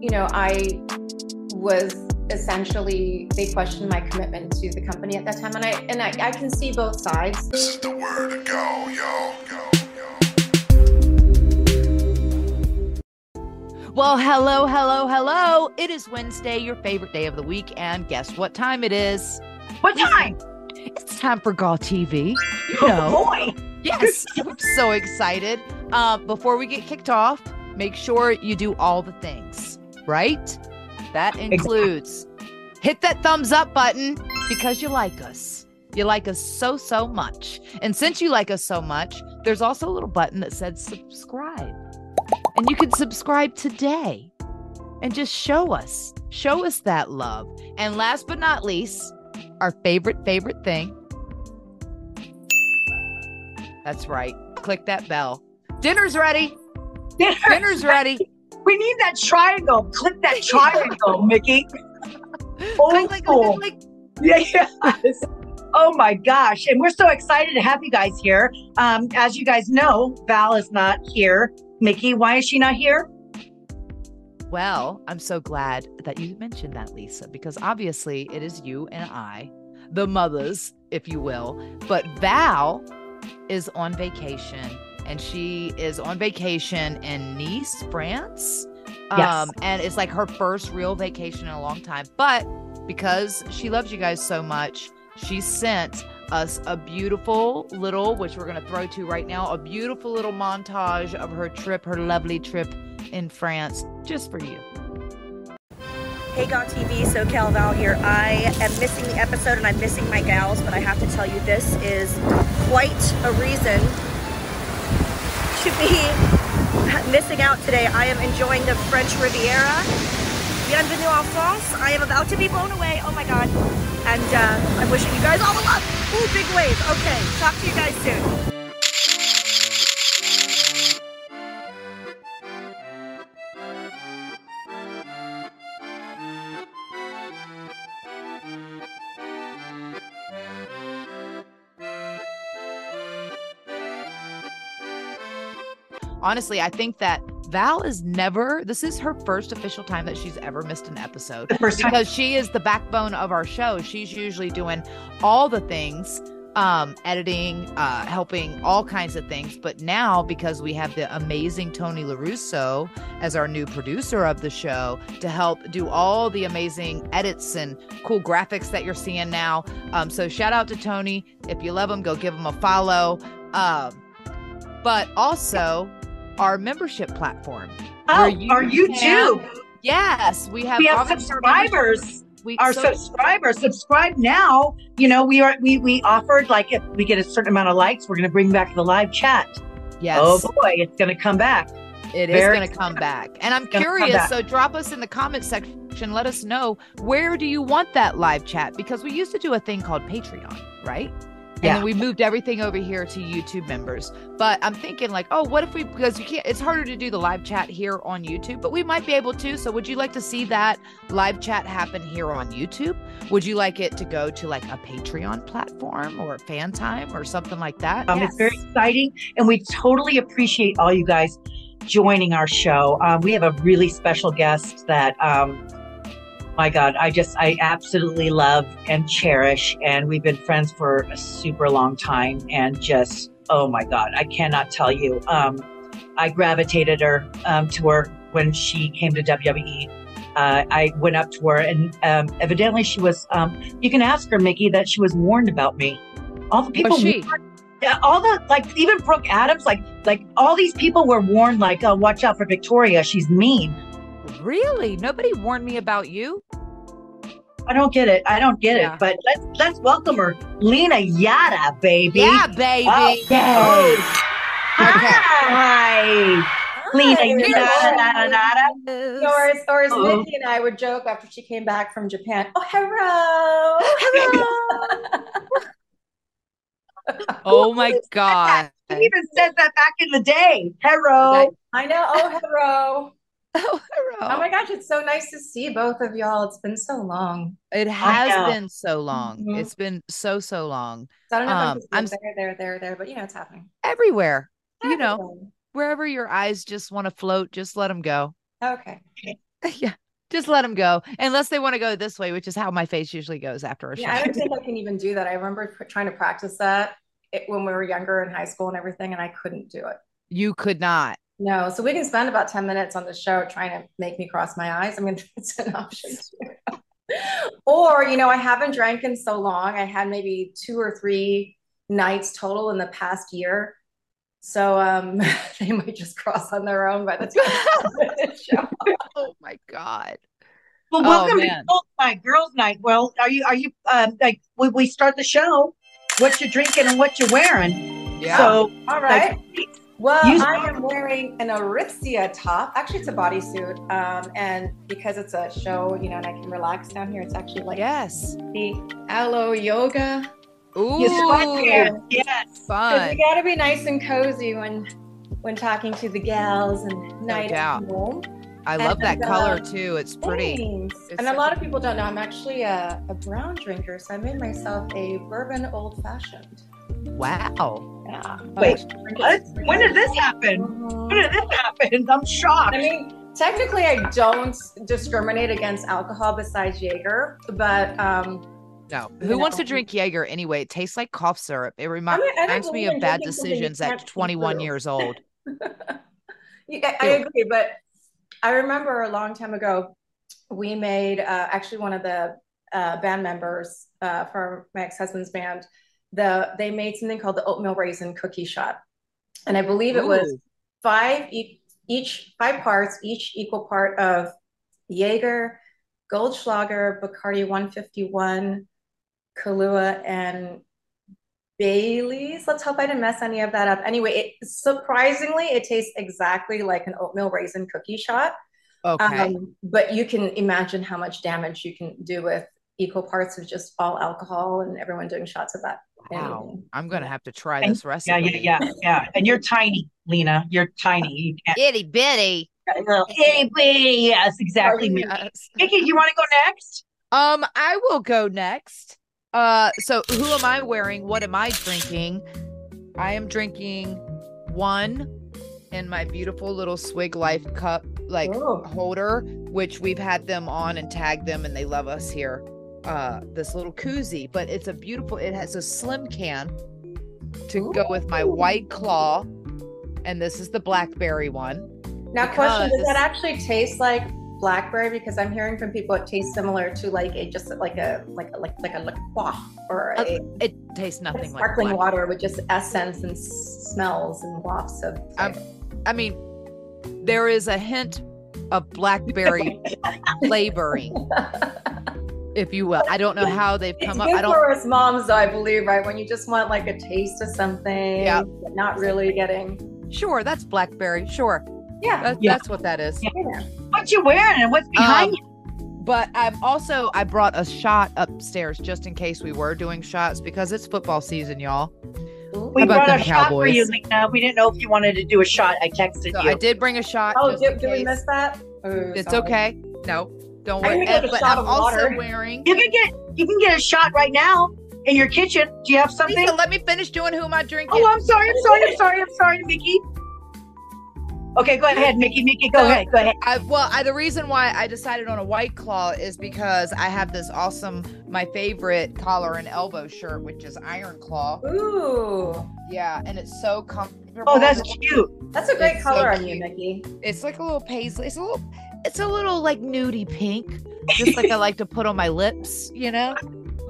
You know, I was essentially they questioned my commitment to the company at that time, and I and I, I can see both sides. This is the word to go, yo, yo, yo. Well, hello, hello, hello. It is Wednesday, your favorite day of the week. And guess what time it is? What time? It's time for Gaw TV. You Oh know. boy. Yes, I'm so excited. Uh, before we get kicked off, make sure you do all the things, right? That includes hit that thumbs up button because you like us. You like us so, so much. And since you like us so much, there's also a little button that says subscribe. And you can subscribe today and just show us, show us that love. And last but not least, our favorite, favorite thing. That's right. Click that bell. Dinner's ready. Dinner's ready. We need that triangle. Click that triangle, Mickie. Old click, school. click, click, Yeah, yes. Oh my gosh. And we're so excited to have you guys here. Um, as you guys know, Val is not here. Mickie, why is she not here? Well, I'm so glad that you mentioned that, Lisa, because obviously it is you and I, the mothers, if you will. But Val is on vacation and she is on vacation in Nice, France. Yes. Um, and it's like her first real vacation in a long time. But because she loves you guys so much, she sent us a beautiful little, which we're going to throw to right now, a beautiful little montage of her trip, her lovely trip in France, just for you. Hey GAW TV, SoCal Val here. I am missing the episode and I'm missing my gals, but I have to tell you this is quite a reason to be missing out today. I am enjoying the French Riviera. Bienvenue en France. I am about to be blown away. Oh my God. And uh, I'm wishing you guys all the luck. Ooh, big wave. Okay, talk to you guys soon. Honestly, I think that Val is never, this is her first official time that she's ever missed an episode The first time. because she is the backbone of our show. She's usually doing all the things, um, editing, uh, helping all kinds of things. But now, because we have the amazing Tony LaRusso as our new producer of the show to help do all the amazing edits and cool graphics that you're seeing now. Um, so shout out to Tony. If you love him, go give him a follow. Um, but also our membership platform. Oh, you our can- YouTube. Yes, we have We have obviously our membership- subscribers. We, our so- subscribers subscribe now you know we are we we offered like if we get a certain amount of likes we're going to bring back the live chat yes, oh boy it's going to come back it is very going to come back. And I'm curious, so drop us in the comment section. Let us know where do you want that live chat because we used to do a thing called Patreon, right? And Yeah. then we moved everything over here to YouTube members. But I'm thinking like, oh, what if we because you can't it's harder to do the live chat here on YouTube, but we might be able to. So would you like to see that live chat happen here on YouTube? Would you like it to go to like a Patreon platform or fan time or something like that? um, it's very exciting and we totally appreciate all you guys joining our show um, we have a really special guest that um, my god i just i absolutely love and cherish and we've been friends for a super long time and just oh my god i cannot tell you um, i gravitated her um, to her when she came to wwe uh, I went up to her, and um, evidently she was. Um, you can ask her, Mickie, that she was warned about me. All the people all the like even Brooke Adams, like like all these people were warned, like, oh, watch out for Victoria, she's mean. Really? Nobody warned me about you? I don't get it. I don't get Yeah. it. But let's let's welcome her, Lena Yada, baby. Yeah, baby. Oh, oh. Okay. Hi, Lena. Hi, You nada, nada, nada. Or as, or as Uh-oh. Nikki and I would joke after she came back from Japan, oh, hello. Oh, oh my god. He even said that back in the day. Hello. I know. Oh, hello. Oh, hello. Oh my gosh, it's so nice to see both of y'all. It's been so long. It has been so long. Mhm. It's been so so long. So I don't know if Um, I'm I'm there, there, there, there, but you know, it's happening. Everywhere. You know, wherever your eyes just want to float, just let them go. Okay. yeah. Just let them go. Unless they want to go this way, which is how my face usually goes after a Yeah, I don't think I can even do that. I remember pr- trying to practice that it, when we were younger in high school and everything, and I couldn't do it. You could not. No, so we can spend about 10 minutes on the show trying to make me cross my eyes. I mean, it's an option. Or, you know, I haven't drank in so long. I had maybe two or three nights total in the past year. So um, they might just cross on their own by the time the show. Oh my God. Well, Oh, welcome to man. girls' night, girls' night. Well, are you are you um like when we start the show? What you're drinking and what you're wearing? Yeah. So, All right. like, Well, Use- I am wearing an Aritzia top. Actually, it's a bodysuit. Um, and because it's a show, you know, and I can relax down here, it's actually like yes. the Alo Yoga. Ooh. you sweat here. Yes. Fun. you gotta be nice and cozy when when talking to the gals and night doubt. at home. I love that And, uh, color too. It's pretty. It's and a lot of people don't know I'm actually a, a brown drinker, so I made myself a bourbon old fashioned. Wow. Yeah. Wait, what? When did this happen? When did this happen? I'm shocked. I mean, technically, I don't discriminate against alcohol besides Jaeger, but um, No. You Who wants to drink Jaeger anyway? It tastes like cough syrup. It remi- I mean, reminds me of bad drinking something you decisions at 21 through. years old. Yeah, I, I agree, but I remember a long time ago, we made uh, actually one of the uh, band members uh, for my ex-husband's band. The they made something called the oatmeal raisin cookie shot, and I believe it was Ooh. five e- each five parts, each equal part of Jaeger, Goldschlager, Bacardi 151, Kahlua, and Bailey's. Let's hope I didn't mess any of that up. Anyway, it surprisingly it tastes exactly like an oatmeal raisin cookie shot. Okay. Um, but you can imagine how much damage you can do with equal parts of just all alcohol and everyone doing shots of that. Wow. I'm going to have to try And- this recipe. yeah, yeah, yeah, yeah. And you're tiny, Lena. You're tiny. You can't. Itty bitty. Little itty bitty. Yes, exactly. Mickie. Yes. Mickie, you want to go next? Um, I will go next. Uh, so who am I wearing? What am I drinking? I am drinking one in my beautiful little Swig Life cup like Oh. holder, which we've had them on and tagged them, and they love us here. Uh, this little koozie, but it's a beautiful. It has a slim can to go with my white claw, and this is the blackberry one. Now, question: Does that actually taste like blackberry? Because I'm hearing from people it tastes similar to like a just like a like a, like like a liqueur or a, Uh, It tastes nothing like sparkling black- water with just essence and smells and wafts of. I'm- I mean, there is a hint of blackberry flavoring, if you will. I don't know how they've It's come up. good I don't. for us moms, though, I believe, right? When you just want like a taste of something, Yeah. but not really getting. Sure, that's blackberry. Sure, Yeah. that, Yeah. that's what that is. Yeah. yeah. What you wearing and what's behind Um, you? But I'm also I brought a shot upstairs just in case we were doing shots because it's football season, y'all. Ooh. We about brought them a shot for you, Lena. We didn't know if you wanted to do a shot. I texted So you. I did bring a shot. Oh, did, did we miss that? Ooh, It's sorry. okay. No, don't worry. didn't get And- a but shot I'm of also water. wearing. you can get you can get a shot right now in your kitchen. Do you have something? Lisa, let me finish doing who am I drinking? Oh, I'm sorry. I'm sorry. I'm sorry. I'm sorry, Mickie. Okay, go ahead, Mickie. Mickie, go So- ahead. Go ahead. I, well, I, the reason why I decided on a white claw is because I have this awesome, my favorite collar and elbow shirt, which is Iron Claw. Ooh, Yeah, and it's so comfortable. Oh, that's cute. that's a great It's so color on you. Mickie. It's like a little paisley. It's a little, it's a little like nudie pink, just like I like to put on my lips. You know,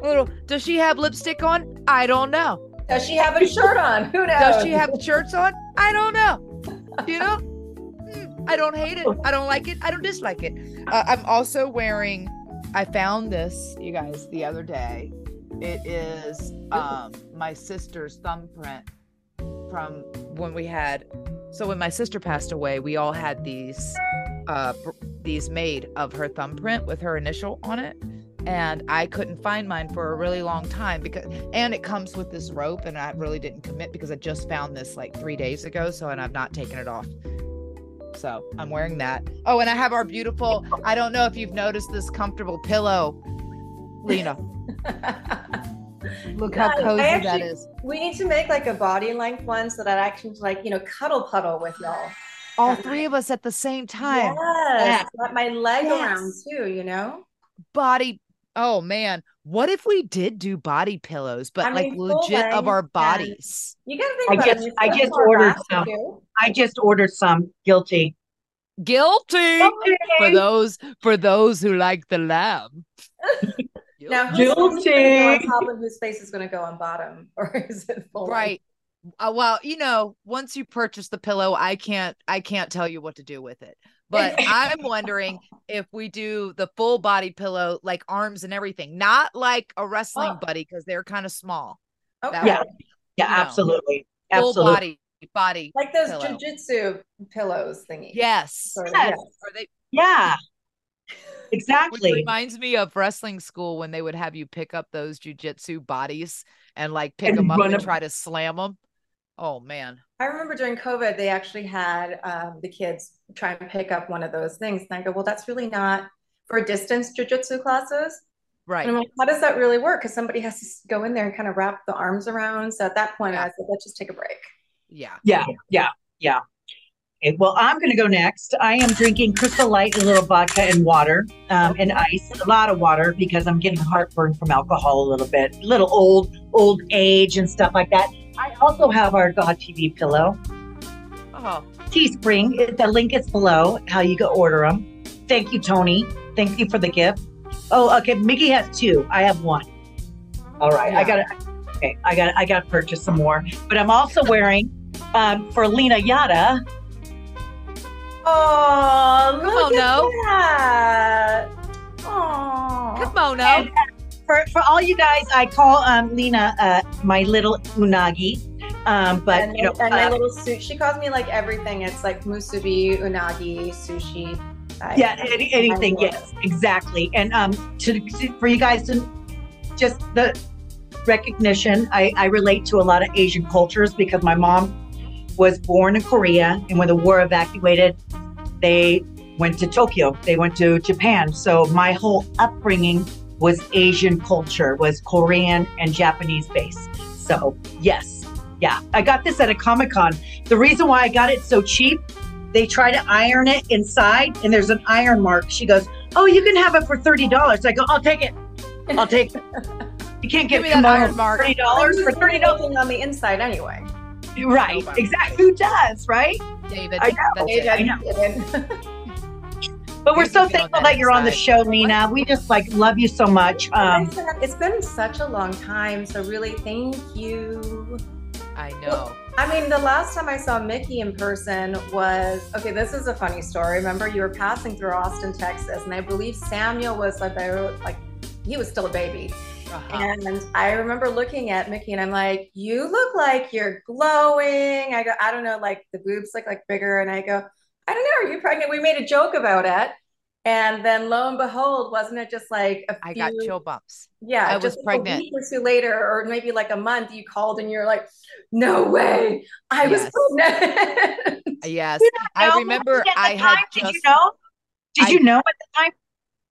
a little. Does she have lipstick on? I don't know. Does she have a shirt on? Who knows? Does she have shirts on? I don't know. You know, Hmm, I don't hate it. I don't like it. I don't dislike it. Uh, I'm also wearing. I found this, you guys, the other day. It is um, my sister's thumbprint from when we had So when my sister passed away, we all had these uh these made of her thumbprint with her initial on it. And I couldn't find mine for a really long time because and it comes with this rope and I really didn't commit because I just found this like 3 days ago so and I've not taken it off. So, I'm wearing that. Oh, and I have our beautiful I don't know if you've noticed this comfortable pillow. Lena, look how cozy that actually- is. we need to make like a body length one so that I can like, you know, cuddle puddle with y'all. All three of us at the same time. Yes. Wrap my leg Yes. around too, you know? body oh man what if we did do body pillows but I like mean, full legit of our and- bodies You gotta think I about just- it. I just ordered some. too. I just ordered some. Guilty. guilty for those for those who like the lamb Now, whose Guilty. face is gonna go on top and whose face is going to go on bottom, or is it full? length? right uh, well you know once you purchase the pillow i can't i can't tell you what to do with it but i'm wondering if we do the full body pillow like arms and everything not like a wrestling Oh. buddy because they're kind of small Okay. That Yeah. would- Yeah, you know, absolutely. full Absolutely. body body Like those pillow. jujitsu pillows thingy. yes Yes. yes. Are they Yeah. Which Exactly. reminds me of wrestling school when they would have you pick up those jujitsu bodies and like pick And them up and and 'em. try to slam them. Oh man. I remember during COVID, they actually had um, the kids try and pick up one of those things. And I go, well, that's really not for distance jujitsu classes. Right. And I'm like, how does that really work? Because somebody has to go in there and kind of wrap the arms around. So at that point, Yeah. I said, let's just take a break. Yeah. Yeah, yeah, yeah. Okay, well, I'm going to go next. I am drinking Crystal Light, and a little vodka and water um, and ice, a lot of water because I'm getting heartburn from alcohol a little bit, a little old, old age and stuff like that. I also have our GAW TV pillow, Oh, Teespring. The link is below how you go order them. Thank you, Tony. Thank you for the gift. Oh, okay. Mickie has two. I have one. All right. I got to, okay. I got I got to purchase some more. But I'm also wearing um, for Lena Yada. Oh, look Kimono. at that. Oh. kimono. And for, for all you guys, I call um, Lena uh, my little unagi. Um, but and, you know, and my uh, little suit. She calls me like everything. It's like musubi, unagi, sushi. I- yeah, any, anything. Yes, exactly. And um, to, to for you guys to just the recognition, I, I relate to a lot of Asian cultures because my mom was born in Korea, and when the war evacuated, they went to Tokyo. They went to Japan. So my whole upbringing was Asian culture, was Korean and Japanese based. So yes, yeah, I got this at a Comic Con. The reason why I got it so cheap, they try to iron it inside, and there's an iron mark. She goes, "Oh, you can have it for thirty dollars." I go, "I'll take it. I'll take it." You can't Give get me that iron mark. thirty dollars for thirty dollars. On the inside anyway. Right? Exactly. Who does? Right? David. I know. that's They it. I know. didn't. But we're Here's so thankful that that you're on the show, Lena. We just like love you so much. Um, it's been such a long time, so really thank you. I know. I mean, the last time I saw Mickie in person was okay. This is a funny story. Remember, you were passing through Austin, Texas, and I believe Samuel was like, like he was still a baby. Uh-huh. And I remember looking at Mickie and I'm like, you look like you're glowing. I go, I don't know, like the boobs look like bigger. And I go, I don't know, are you pregnant? We made a joke about it. And then lo and behold, wasn't it just like a I few, I got chill bumps. yeah, I was like pregnant. a week or two later, or maybe like a month, you called and you're like, no way, I Yes. was pregnant. Yes. I remember I had time, Did you just know? Did I- you know at the time?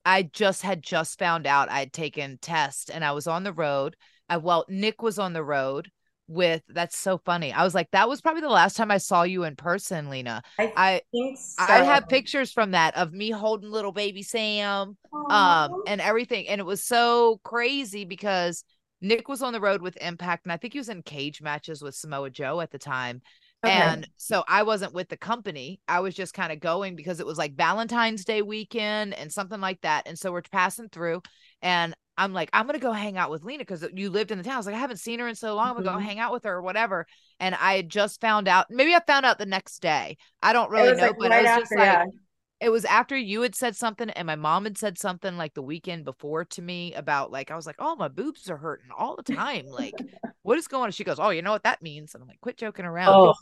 I just had just found out I'd taken tests and I was on the road. I well, Nick was on the road with that's so funny. I was like, that was probably the last time I saw you in person, Lena. I I think so. I have pictures from that of me holding little baby Sam, um, and everything. And it was so crazy because Nick was on the road with Impact, and I think he was in cage matches with Samoa Joe at the time. Okay. And so I wasn't with the company. I was just kind of going because it was like Valentine's Day weekend and something like that. And so we're passing through, and I'm like, I'm gonna go hang out with Lena because you lived in the town. I was like, I haven't seen her in so long. I'm gonna Mhm. go hang out with her or whatever. And I just found out. Maybe I found out the next day. I don't really know, like, but right it was just after, like yeah. it was after you had said something and my mom had said something like the weekend before to me about like I was like, oh my boobs are hurting all the time. Like, what is going on? She goes, oh, you know what that means? And I'm like, quit joking around. Oh,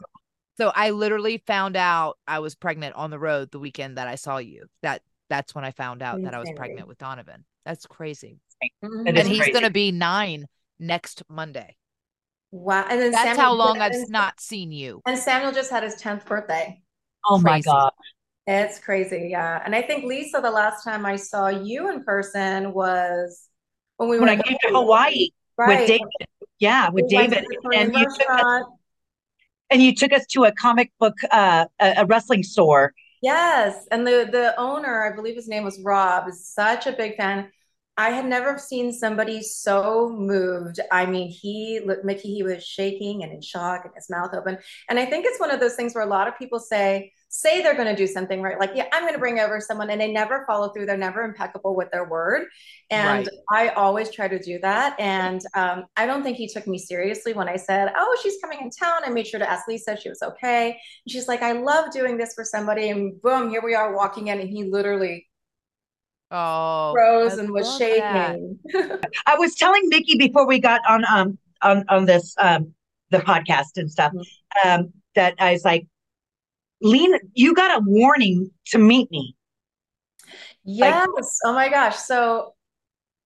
So I literally found out I was pregnant on the road the weekend that I saw you. That that's when I found out that I was pregnant with Donovan. That's crazy. Mhm. It And is he's crazy. gonna be nine next Monday. Wow. And then That's Samuel how long I've not seen you. And Samuel just had his 10th birthday. Oh my God. It's crazy, yeah. And I think Lisa, the last time I saw you in person was when we When were I came to Hawaii right. with David. Yeah, with We David. And you, took us, and you took us to a comic book, uh, a, a wrestling store. Yes, and the the owner, I believe his name was Rob, is such a big fan. I had never seen somebody so moved. I mean, he Mickie, he was shaking and in shock and his mouth open. And I think it's one of those things where a lot of people say say they're going to do something right, like yeah, I'm going to bring over someone, and they never follow through. They're never impeccable with their word. And I always try to do that. And um, I don't think he took me seriously when I said, "Oh, she's coming in town." I made sure to ask Lisa if she was okay. And she's like, I love doing this for somebody. And boom, here we are walking in, and he literally Oh, froze and was shaking. I was telling Mickie before we got on um on on this um the podcast and stuff Mm-hmm. um that I was like, Lena, you got a warning to meet me. Yes. Oh my gosh. So,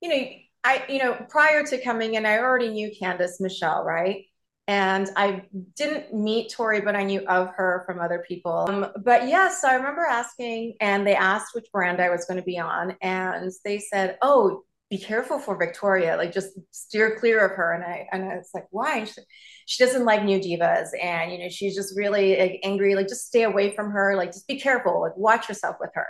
you know, I, you know, prior to coming in, I already knew Candice Michelle, right? And I didn't meet Torrie, but I knew of her from other people. Um, but yes, so I remember asking, and they asked which brand I was going to be on, and they said, "Oh, be careful for Victoria. Like, just steer clear of her." And I, and I was like, "Why?" She, doesn't like new divas, and you know, she's just really like, angry. Like, just stay away from her. Like, just be careful. Like, watch yourself with her.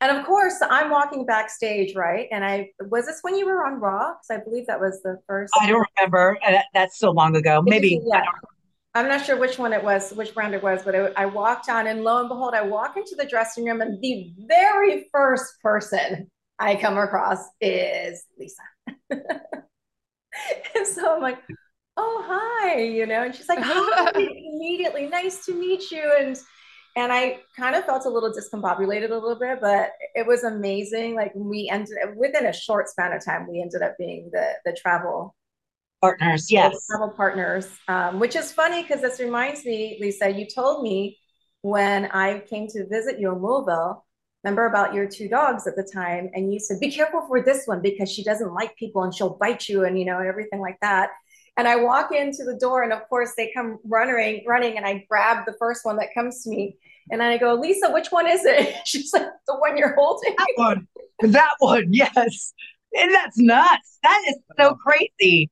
And of course, I'm walking backstage, right? And I was this when you were on Raw? Because I believe that was the first. I don't remember. That's so long ago. Maybe Yeah. I'm not sure which one it was, which brand it was, but I, I walked on, and lo and behold, I walk into the dressing room, and the very first person I come across is Lisa. and so I'm like, "Oh, hi," you know, and she's like, "Hi," immediately, nice to meet you, and and I kind of felt a little discombobulated a little bit, but it was amazing. Like we ended within a short span of time, we ended up being the the travel partners. Yes. travel partners, um, which is funny because this reminds me, Lisa, you told me when I came to visit you in Louisville, remember about your two dogs at the time, and you said, be careful for this one because she doesn't like people and she'll bite you and, you know, and everything like that. And I walk into the door and of course they come running, running, and I grab the first one that comes to me. And then I go, Lisa, which one is it? She's like, the one you're holding. That one. That one. Yes. And that's nuts. That is so crazy.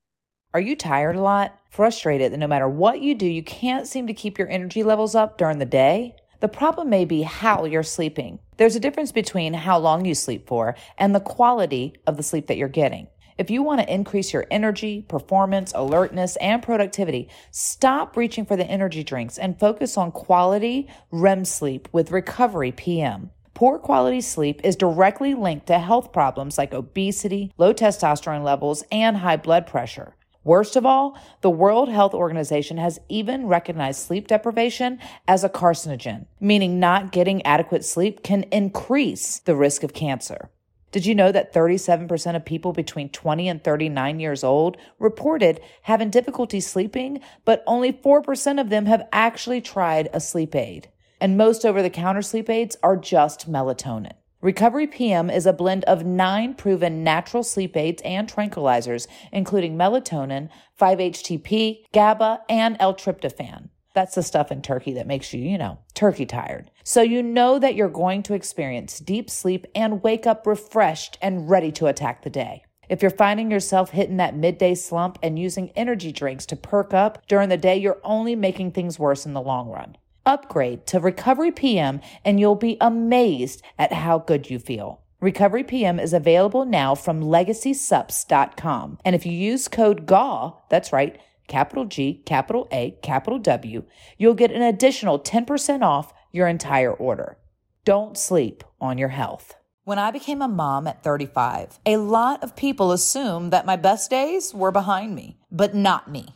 Are you tired a lot? Frustrated that no matter what you do, you can't seem to keep your energy levels up during the day? The problem may be how you're sleeping. There's a difference between how long you sleep for and the quality of the sleep that you're getting. If you want to increase your energy, performance, alertness, and productivity, stop reaching for the energy drinks and focus on quality REM sleep with Recovery PM. Poor quality sleep is directly linked to health problems like obesity, low testosterone levels, and high blood pressure. Worst of all, the World Health Organization has even recognized sleep deprivation as a carcinogen, meaning not getting adequate sleep can increase the risk of cancer. Did you know that 37% of people between 20 and 39 years old reported having difficulty sleeping, but only 4% of them have actually tried a sleep aid? And most over the counter sleep aids are just melatonin. Recovery PM is a blend of nine proven natural sleep aids and tranquilizers, including melatonin, 5-HTP, GABA, and L-tryptophan. That's the stuff in turkey that makes you, you know, turkey tired. So you know that you're going to experience deep sleep and wake up refreshed and ready to attack the day. If you're finding yourself hitting that midday slump and using energy drinks to perk up during the day, you're only making things worse in the long run. Upgrade to Recovery PM and you'll be amazed at how good you feel. Recovery PM is available now from legacysups.com. And if you use code GAW, that's right, capital G, capital A, capital W, you'll get an additional 10% off your entire order. Don't sleep on your health. When I became a mom at 35, a lot of people assumed that my best days were behind me, but not me.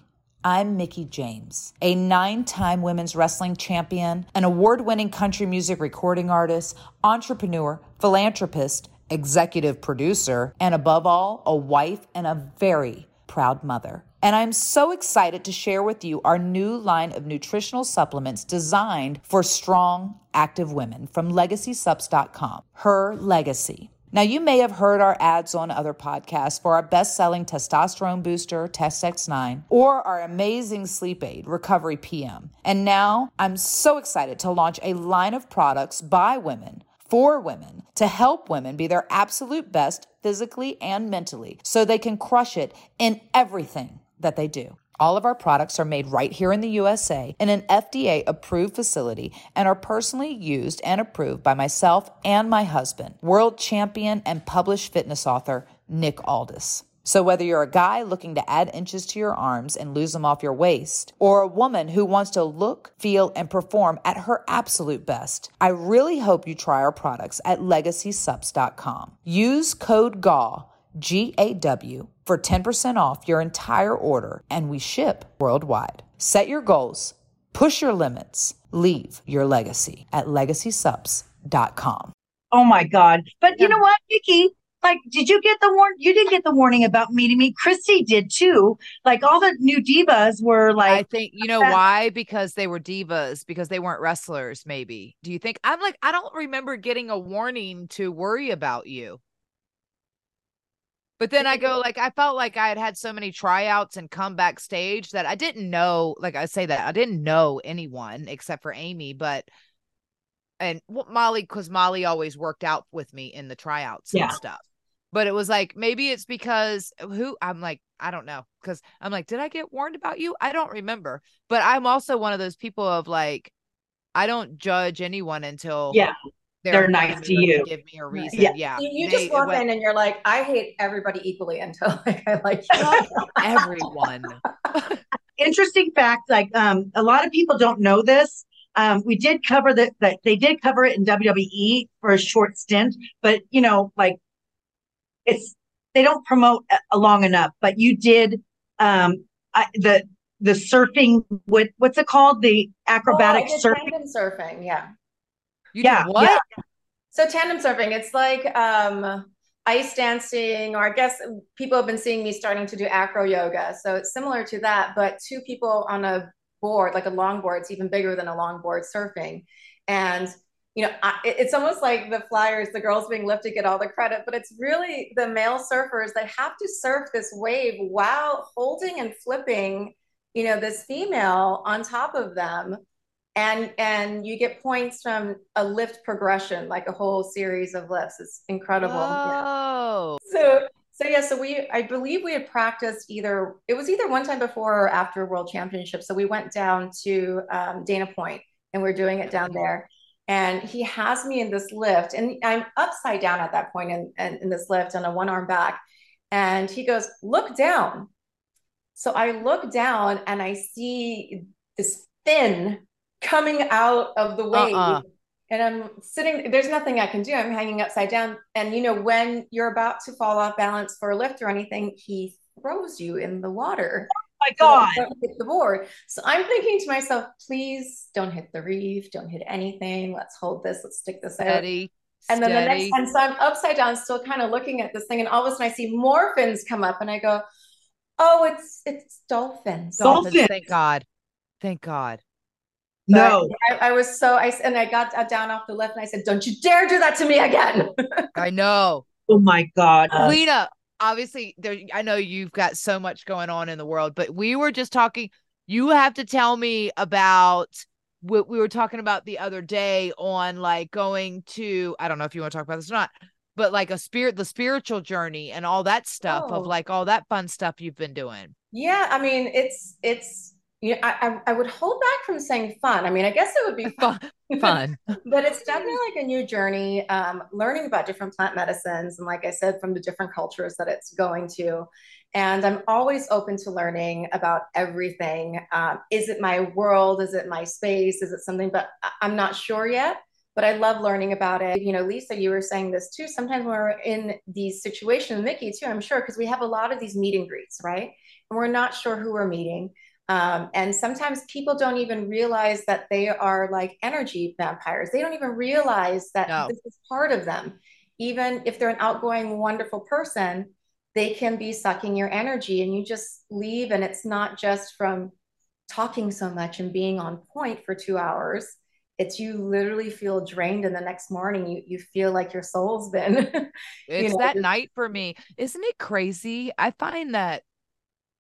I'm Mickie James, a nine time women's wrestling champion, an award winning country music recording artist, entrepreneur, philanthropist, executive producer, and above all, a wife and a very proud mother. And I'm so excited to share with you our new line of nutritional supplements designed for strong, active women from legacysups.com. Her legacy. Now, you may have heard our ads on other podcasts for our best selling testosterone booster, Test X9, or our amazing sleep aid, Recovery PM. And now I'm so excited to launch a line of products by women for women to help women be their absolute best physically and mentally so they can crush it in everything that they do. All of our products are made right here in the USA in an FDA approved facility and are personally used and approved by myself and my husband, world champion and published fitness author Nick Aldis. So, whether you're a guy looking to add inches to your arms and lose them off your waist, or a woman who wants to look, feel, and perform at her absolute best, I really hope you try our products at legacysups.com. Use code GAW, G A W, for 10% off your entire order, and we ship worldwide. Set your goals, push your limits, leave your legacy at legacysups.com. Oh my God. But you know what, Nikki? Like, did you get the warn? You didn't get the warning about meeting me. Christy did too. Like, all the new divas were like, I think you know why? Because they were divas, because they weren't wrestlers, maybe. Do you think I'm like, I don't remember getting a warning to worry about you. But then I go like I felt like I had had so many tryouts and come backstage that I didn't know. Like I say that I didn't know anyone except for Amy, but and Molly because Molly always worked out with me in the tryouts Yeah. and stuff. But it was like maybe it's because who I'm like I don't know because I'm like did I get warned about you? I don't remember. But I'm also one of those people of like I don't judge anyone until yeah, they're giving nice to the- you. Give me a reason. Yeah. Yeah, You, you They- just walk what- in and you're like, I hate everybody equally until like I like you. everyone. interesting fact like um a lot of people don't know this um we did cover that that they did cover it in WWE for a short stint but you know like it's they don't promote uh, long enough but you did um I, the the surfing what what's it called the acrobatic Oh, surfing tandem surfing, yeah. You Yeah, did what? So tandem surfing, it's like um ice dancing, or I guess people have been seeing me starting to do acro yoga. So it's similar to that, but two people on a board, like a longboard, it's even bigger than a longboard surfing. And you know, I, it's almost like the flyers, the girls being lifted get all the credit, but it's really the male surfers that have to surf this wave while holding and flipping, you know, this female on top of them and and you get points from a lift progression like a whole series of lifts. It's incredible. Yeah. Oh, so so yeah so we i believe we had practiced either it was either one time before or after world championship so we went down to um, dana point and we're doing it down there. And he has me in this lift and i'm upside down at that point in, in, in this lift on a one arm back. And he goes look down. So i look down and i see this fin coming out of the wave Uh-uh. and i'm sitting there's nothing i can do i'm hanging upside down and you know when you're about to fall off balance for a lift or anything he throws you in the water Oh my so god you don't hit the board so i'm thinking to myself please don't hit the reef don't hit anything let's hold this let's stick this out steady. and then the next, and so I'm upside down, still kind of looking at this thing, and all of a sudden I see more fins come up, and I go, "Oh, it's it's dolphins." Dolphins, Dolphins. Thank God. Thank God. No I, I was so I and I got uh, down off the lift, and I said, "Don't you dare do that to me again!" I know. oh my god Uh, Lena, obviously, there. I know you've got so much going on in the world, but we were just talking. You have to tell me about what we were talking about the other day on like going to. I don't know if you want to talk about this or not, but like a spirit, the spiritual journey and all that stuff Oh. of like all that fun stuff you've been doing. yeah, I mean, it's it's you know, I, I I would hold back from saying fun. I mean, I guess it would be fun. Fun. but it's definitely like a new journey um, learning about different plant medicines and like i said from the different cultures that it's going to. And i'm always open to learning about everything. Um, is it my world? Is it my space? Is it something? But I- i'm not sure yet but i love learning about it. You know lisa you were saying this too. Sometimes when we're in these situations Mickie too i'm sure because we have a lot of these meet and greets right? And we're not sure who we're meeting um, and sometimes people don't even realize that they are like energy vampires. They don't even realize that No. this is part of them. Even if they're an outgoing, wonderful person, they can be sucking your energy and you just leave and it's not just from talking so much and being on point for 2 hours it's you literally feel drained and the next morning you you feel like your soul's been it's know, that just- night for me isn't it crazy i find that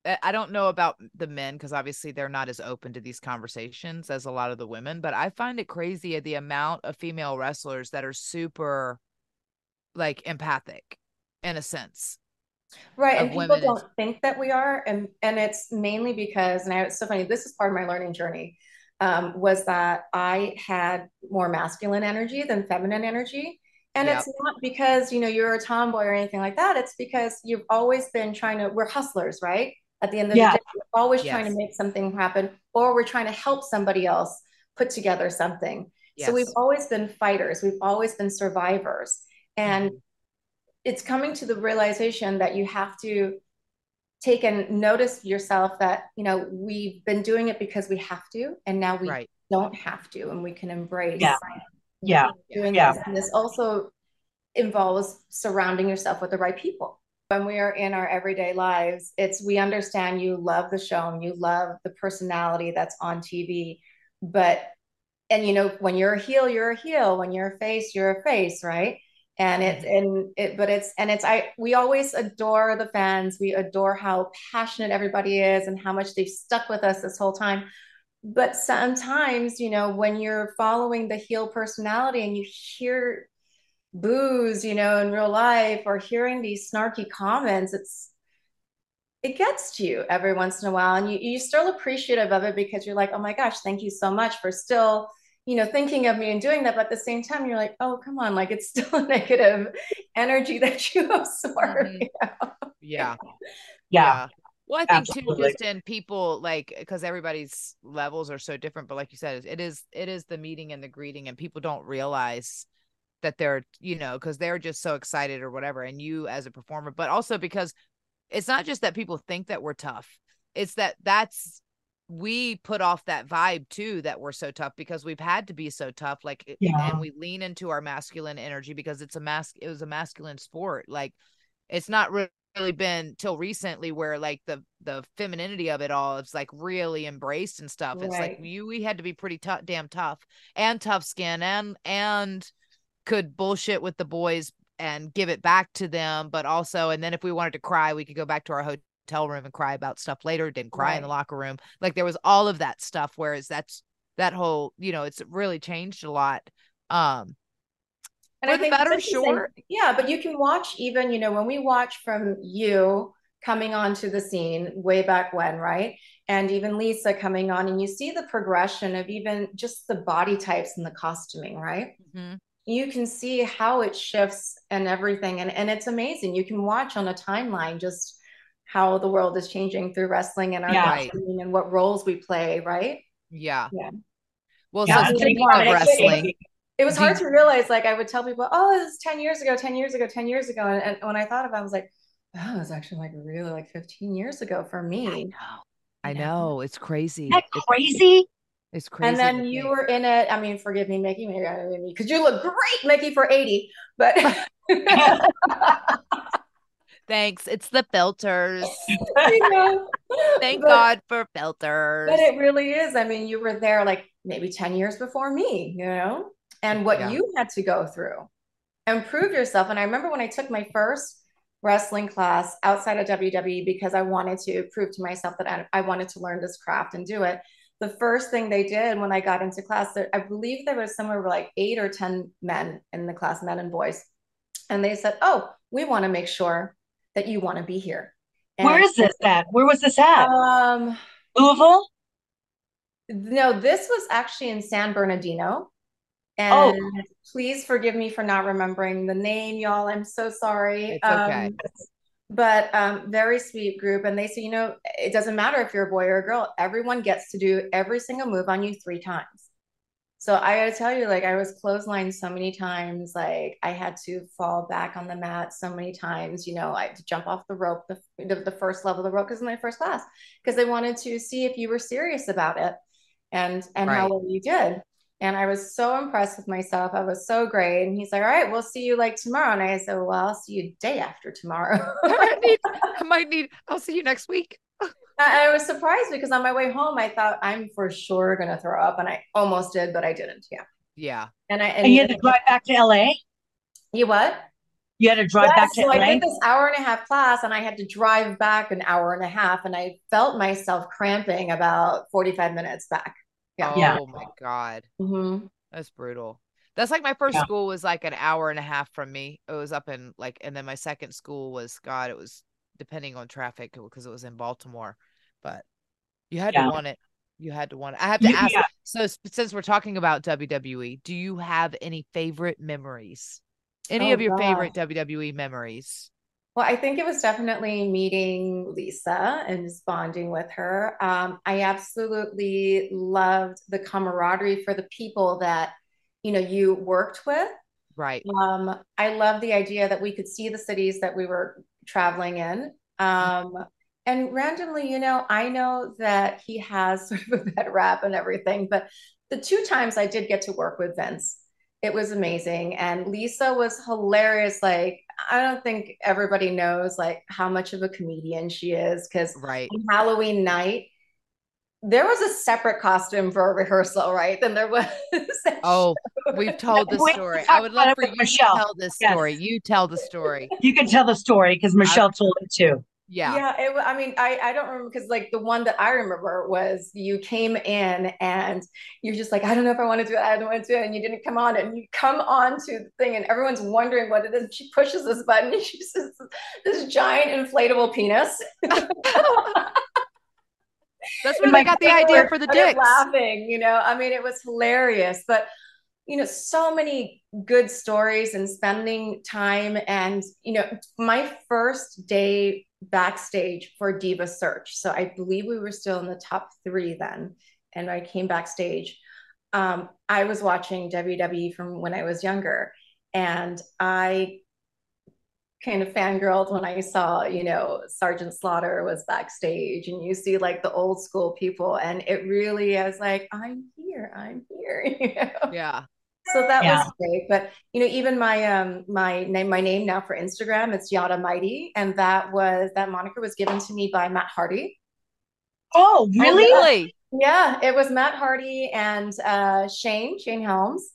I- i don't know about the men because obviously they're not as open to these conversations as a lot of the women but i find it crazy the amount of female wrestlers that are super like empathic in a sense right and people don't think that we are and and it's mainly because and I, it's so funny this is part of my learning journey um, was that i had more masculine energy than feminine energy and Yep. it's not because you know you're a tomboy or anything like that it's because you've always been trying to we're hustlers right at the end of Yeah. the day we're always trying to make something happen or we're trying to help somebody else put together something so we've always been fighters we've always been survivors and Mhm. it's coming to the realization that you have to take and notice yourself that you know we've been doing it because we have to and now we right don't have to and we can embrace Yeah. Yeah. doing Yeah. this and this also involves surrounding yourself with the right people when we are in our everyday lives it's we understand you love the show and you love the personality that's on tv but and you know when you're a heel you're a heel. When you're a face you're a face right? And it mm-hmm. and it but it's and it's i we always adore the fans. We adore how passionate everybody is and how much they've stuck with us this whole time. But sometimes you know when you're following the heel personality and you hear boos you know in real life or hearing these snarky comments it's it gets to you every once in a while and you, you're still appreciative of it because you're like oh my gosh thank you so much for still you know thinking of me and doing that but at the same time you're like oh come on like it's still a negative energy that you absorb Mhm. you know? yeah Yeah. Well, I think too, just in people like because everybody's levels are so different. But like you said, it is it is the meeting and the greeting, and people don't realize that they're you know because they're just so excited or whatever. And you as a performer, but also because it's not just that people think that we're tough; it's that that's we put off that vibe too that we're so tough because we've had to be so tough like Yeah. and we lean into our masculine energy because it's a mask it was a masculine sport like it's not really been till recently where like the the femininity of it all is like really embraced and stuff it's like Right. you we had to be pretty tough damn tough and tough skin and and could bullshit with the boys and give it back to them but also and then if we wanted to cry we could go back to our hotel room and cry about stuff later didn't cry in the locker room like there was all of that stuff whereas that's that whole you know it's really changed a lot um And For I think better, this is the same- sure. Yeah, but you can watch even, you know, when we watch from you coming onto the scene way back when, right? And even Lisa coming on, and you see the progression of even just the body types and the costuming, right? mhm. You can see how it shifts and everything. And, and it's amazing. You can watch on a timeline just how the world is changing through wrestling and our Yeah. Right. costuming and what roles we play, right? yeah Yeah. well Yeah, so speaking of about it. wrestling It was hard to realize, like I would tell people, "Oh, this is ten years ago, ten years ago, ten years ago," and, and when I thought about, it, I was like, "Oh, it was actually like really like fifteen years ago for me." I know I know. it's crazy. Isn't that It- crazy? It's crazy. And then you think. were in it. I mean, forgive me, Mickie, maybe I don't because you look great, Mickie, for eighty. But Thanks. It's the filters. you know, Thank but- God for filters. But it really is. I mean, you were there like maybe 10 years before me, you know, and what Yeah. you had to go through and prove yourself. And I remember when I took my first wrestling class outside of WWE because I wanted to prove to myself that I, I wanted to learn this craft and do it. The first thing they did when I got into class, I believe there was somewhere like eight or 10 men in the class, men and boys. And they said, Oh, we want to make sure that you want to be here. Where And- is this at? Where was this at? Um, Louisville? No, this was actually in San Bernardino. Oh. And please forgive me for not remembering the name, y'all. I'm so sorry. It's okay. Um, but um, very sweet group. And they say, you know, it doesn't matter if you're a boy or a girl, everyone gets to do every single move on you three times. So I gotta tell you, like I was clotheslined so many times, like I had to fall back on the mat so many times. You know, I had to jump off the rope, the, the, the first level of the rope, because in my first class, because they wanted to see if you were serious about it, and and how well you did. And I was so impressed with myself. I was so great. And he's like, All right, we'll see you like tomorrow. And I said, Well, I'll see you day after tomorrow. I might need, I might need, I'll see you next week. I I was surprised because on my way home, I thought I'm for sure going to throw up. And I almost did, but I didn't. Yeah. Yeah. And I, and, And you had to drive back to LA? you what? You had to drive Yes, back to so LA? I did this hour and a half class and I had to drive back an hour and a half and I felt myself cramping about 45 minutes back. Yeah. Oh Yeah. my God. Mhm. That's brutal. That's like my first Yeah. school was like an hour and a half from me. It was up in like, and then my second school was God. It was depending on traffic because it was in Baltimore, but you had Yeah. to want it. You had to want it. I have to You- ask. yeah. So since we're talking about WWE, do you have any favorite memories? Any Oh, of your favorite. WWE memories? Well, I think it was definitely meeting Lisa and just bonding with her. Um, I absolutely loved the camaraderie for the people that, you know, you worked with. Right. Um, I love the idea that we could see the cities that we were traveling in. Um, and randomly, you know, I know that he has sort of a bad rap and everything, but the two times I did get to work with Vince, it was amazing. And Lisa was hilarious. Like, I don't think everybody knows like how much of a comedian she is because Right. Halloween night, there was a separate costume for a rehearsal, right? Then there was a Oh, we've told the story. I would about love for you Michelle. to tell this Yes. story. You tell the story. You can tell the story because Michelle told it too. Yeah. Yeah, it, I mean, I, I don't remember because like the one that I remember was you came in and you're just like, I don't know if I want to do it, I don't want to do it, and you didn't come on, and you come on to the thing, and everyone's wondering what it is. She pushes this button, and she sees this giant inflatable penis. That's where And they got the idea for the dicks. Laughing, you know, I mean, it was hilarious, but you know, so many good stories and spending time. And you know, my first day backstage for Diva Search, so I believe we were still in the top three then, and I came backstage. Um, I was watching WWE from when I was younger, and I kind of fangirled when I saw, you know, Sergeant Slaughter was backstage and you see like the old school people. And it really is like, I'm here, I'm here. You know? Yeah. So that Yeah. was great. But you know, even my um my name, my name now for Instagram, it's Yada Mighty. And that was that moniker was given to me by Matt Hardy. Oh, really? Really? Yeah, it was Matt Hardy and uh Shane, Shane Helms.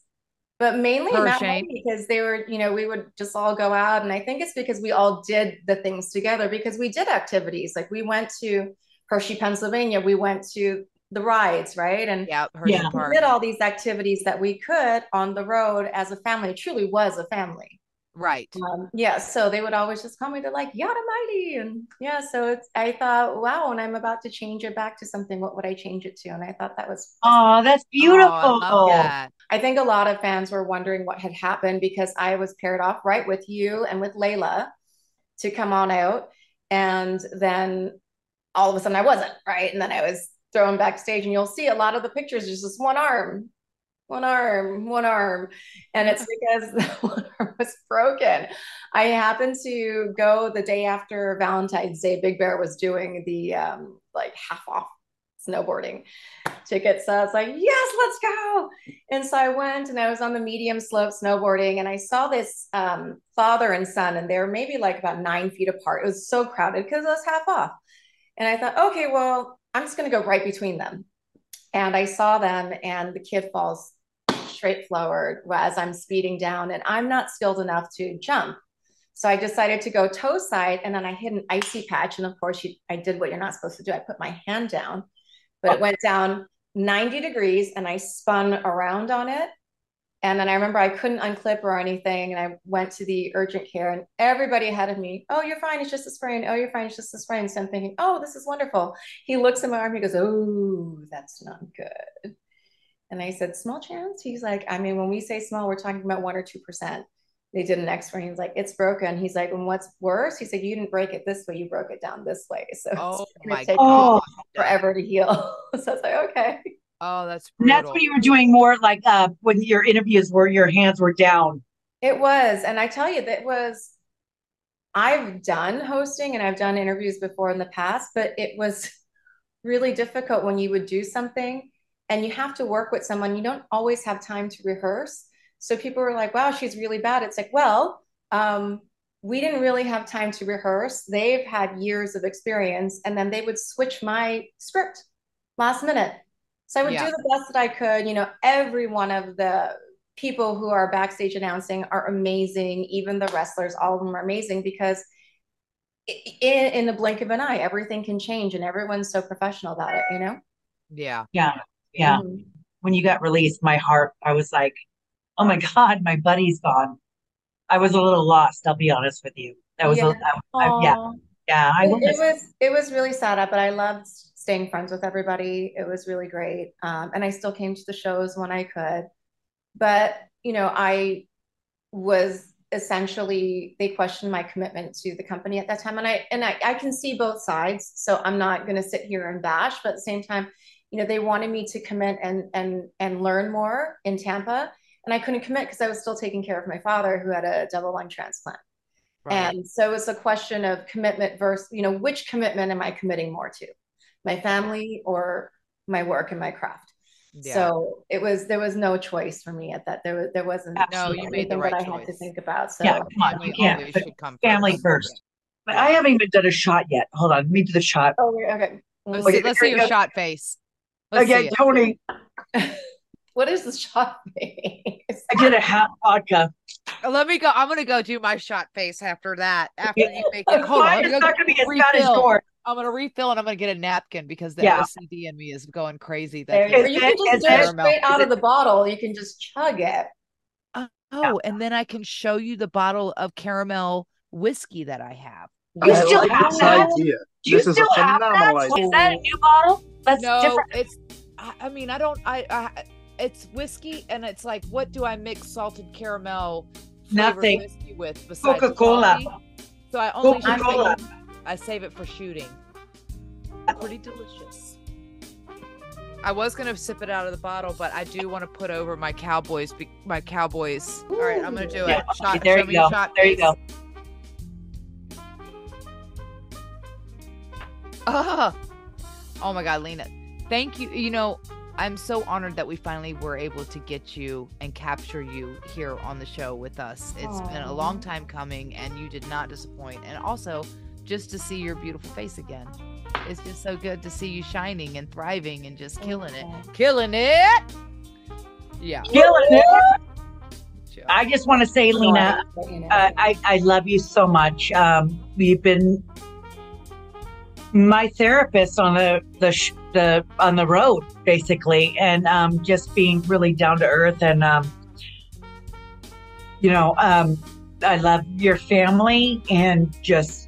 But mainly Her Matt Shane. Hardy because they were, you know, we would just all go out. And I think it's because we all did the things together because we did activities. Like we went to Hershey, Pennsylvania, we went to the rides, right? And Yeah. Hershey Yeah. we Park. did all these activities that we could on the road as a family. It truly was a family. Right. Um, yeah, so they would always just call me. They're like, "Yada mighty," and yeah. So it's. I thought, wow, And I'm about to change it back to something, what would I change it to? And I thought that was. Oh, that's Oh, beautiful. I love that. I think a lot of fans were wondering what had happened because I was paired off right with you and with Layla to come on out, and then all of a sudden I wasn't right, and then I was thrown backstage, and you'll see a lot of the pictures. There's just one arm, one arm, one arm, and it's because the one arm was broken. I happened to go the day after Valentine's Day. Big Bear was doing the um, like half off snowboarding tickets. So I was like, yes, let's go. And so I went and I was on the medium slope snowboarding and I saw this um, father and son, and they were maybe like about nine feet apart. It was so crowded because it was half off. And I thought, okay, well, I'm just going to go right between them. And I saw them, and the kid falls straight forward as I'm speeding down, and I'm not skilled enough to jump. So I decided to go toe side, and then I hit an icy patch. And of course, you, I did what you're not supposed to do. I put my hand down, but it went down 90 degrees, and I spun around on it. And then I remember I couldn't unclip or anything, and I went to the urgent care, and everybody ahead of me, "Oh, you're fine. It's just a sprain. Oh, you're fine. It's just a sprain." So I'm thinking, "Oh, this is wonderful." He looks at my arm. He goes, "Oh, that's not good." And I said, "Small chance." He's like, "I mean, when we say small, we're talking about one or two percent." They did an X-ray. He's like, "It's broken." He's like, "And what's worse?" He said, "You didn't break it this way. You broke it down this way. So Oh it's gonna my take Oh. god. forever to heal." so I was like, "Okay." Oh, that's And that's brutal. when you were doing more like uh when your interviews were your hands were down. It was, and I tell you, that was. I've done hosting and I've done interviews before in the past, but it was really difficult when you would do something and you have to work with someone. You don't always have time to rehearse. So people were like, wow, she's really bad. It's like, well, um, we didn't really have time to rehearse. They've had years of experience, and then they would switch my script last minute. So I would Yeah. do the best that I could. You know, every one of the people who are backstage announcing are amazing. Even the wrestlers, all of them are amazing because in, in the blink of an eye, everything can change, and everyone's so professional about it. You know. Yeah. Yeah. Yeah. Mhm. When you got released, my heart, I was like, oh my God, my buddy's gone. I was a little lost, I'll be honest with you. That was, a, Yeah. I- I- yeah, yeah, I it, was. it was it was really sad but i loved staying friends with everybody. It was really great. Um, and i still came to the shows when i could. But you know i was essentially they questioned my commitment to the company at that time. And i and i, I can see both sides. So i'm not going to sit here and bash but at the same time you know they wanted me to commit and and and learn more in tampa. And i couldn't commit because i was still taking care of my father who had a double lung transplant. Right. and so it's a question of commitment versus, you know, which commitment am I committing more to? My family or my work and my craft? yeah. So it was there was no choice for me at that. There was there wasn't No, you made the anything right that I had to think about. So Yeah, come on, Family you can't. always should come family first. But I haven't even done a shot yet. Hold on, let me do the shot. oh we're- okay. Let's Mm. see, let's see your go. shot face. Let's see Okay. Tony, What is the shot face? I did a half vodka. Uh, Let me go. I'm gonna go do my shot face after that. After you make it. Hold on. Mine Let me is go not going to be as bad as refill. yours. I'm gonna refill and I'm gonna get a napkin because the Yeah. OCD in me is going crazy. That There you, you- go. you can just it- do it straight out of the bottle. You can just chug it. Oh, and then I can show you the bottle of caramel whiskey that I have. You I still like have this that? idea. Do you This is a still have phenomenal that? idea. Is that a new bottle? That's no, different. it's. I, I mean, I don't. I, I. It's whiskey, and it's like, what do I mix salted caramel Nothing. whiskey with Coca-Cola. So I only Coca-Cola. It- I save it for shooting. Pretty delicious. I was gonna sip it out of the bottle, but I do want to put over my cowboys. be- My cowboys. All right, I'm gonna do it. Yeah, Shot, there show you me go. shot There you go. Ah. Oh my God, Lena. Thank you. You know, I'm so honored that we finally were able to get you and capture you here on the show with us. It's been a long time coming and you did not disappoint. And also, just to see your beautiful face again. It's just so good to see you shining and thriving and just killing it. Killing it. Yeah. Killing it. I just want to say, Lena, But, you know. uh, I, I love you so much. Um, you've been my therapist on the the sh- the on the road, basically, and um, just being really down to earth. And um, you know, um, I love your family, and just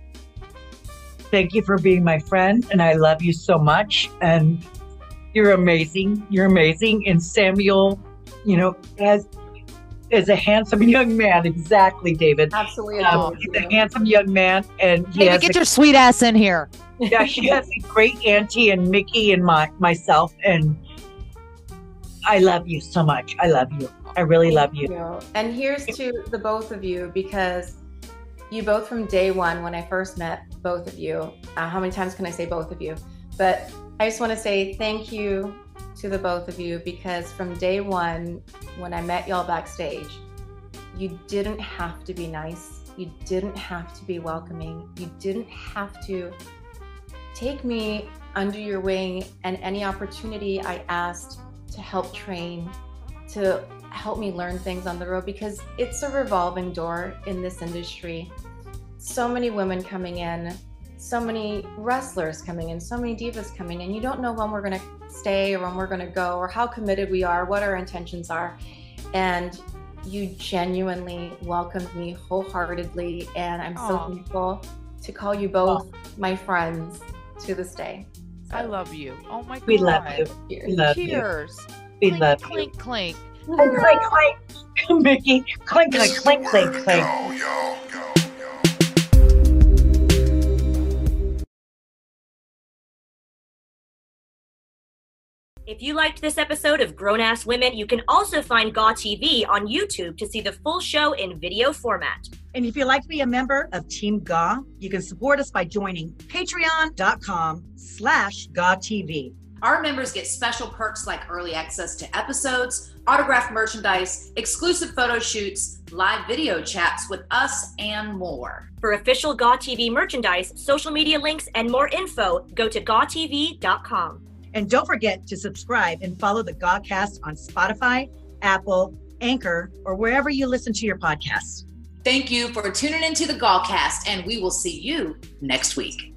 thank you for being my friend. And I love you so much. And you're amazing. You're amazing. And Samuel, you know, has is a handsome young man. Exactly, David. Absolutely. Um, he's a handsome young man, and he David, has get a, your sweet ass in here. yeah, she has a great auntie and Mickie and my myself, and I love you so much. I love you. I really love you. you. And here's to the both of you because you both from day one when I first met both of you. Uh, how many times can I say both of you? But I just want to say thank you to the both of you because from day one when I met y'all backstage, you didn't have to be nice. You didn't have to be welcoming. You didn't have to take me under your wing and any opportunity I asked to help train, to help me learn things on the road because it's a revolving door in this industry. So many women coming in, so many wrestlers coming in, so many divas coming in. You don't know when we're going to stay or when we're going to go or how committed we are, what our intentions are. And you genuinely welcomed me wholeheartedly. And I'm so Aw. thankful to call you both my friends to this day. So, I love you. Oh my God. We love you. We cheers. you. We clink, love you. clink, clink. Clink, clink, clink. Mickie, clink, clink, clink, clink, clink. Go, yo, go, yo. If you liked this episode of Grown Ass Women, you can also find GAW TV on YouTube to see the full show in video format. And if you'd like to be a member of Team GA, you can support us by joining patreon.com slash GA TV. Our members get special perks like early access to episodes, autographed merchandise, exclusive photo shoots, live video chats with us, and more. For official GAW TV merchandise, social media links, and more info, go to gawtv.com. And don't forget to subscribe and follow the Gawcast on Spotify, Apple, Anchor, or wherever you listen to your podcasts. Thank you for tuning into the Gawcast, and we will see you next week.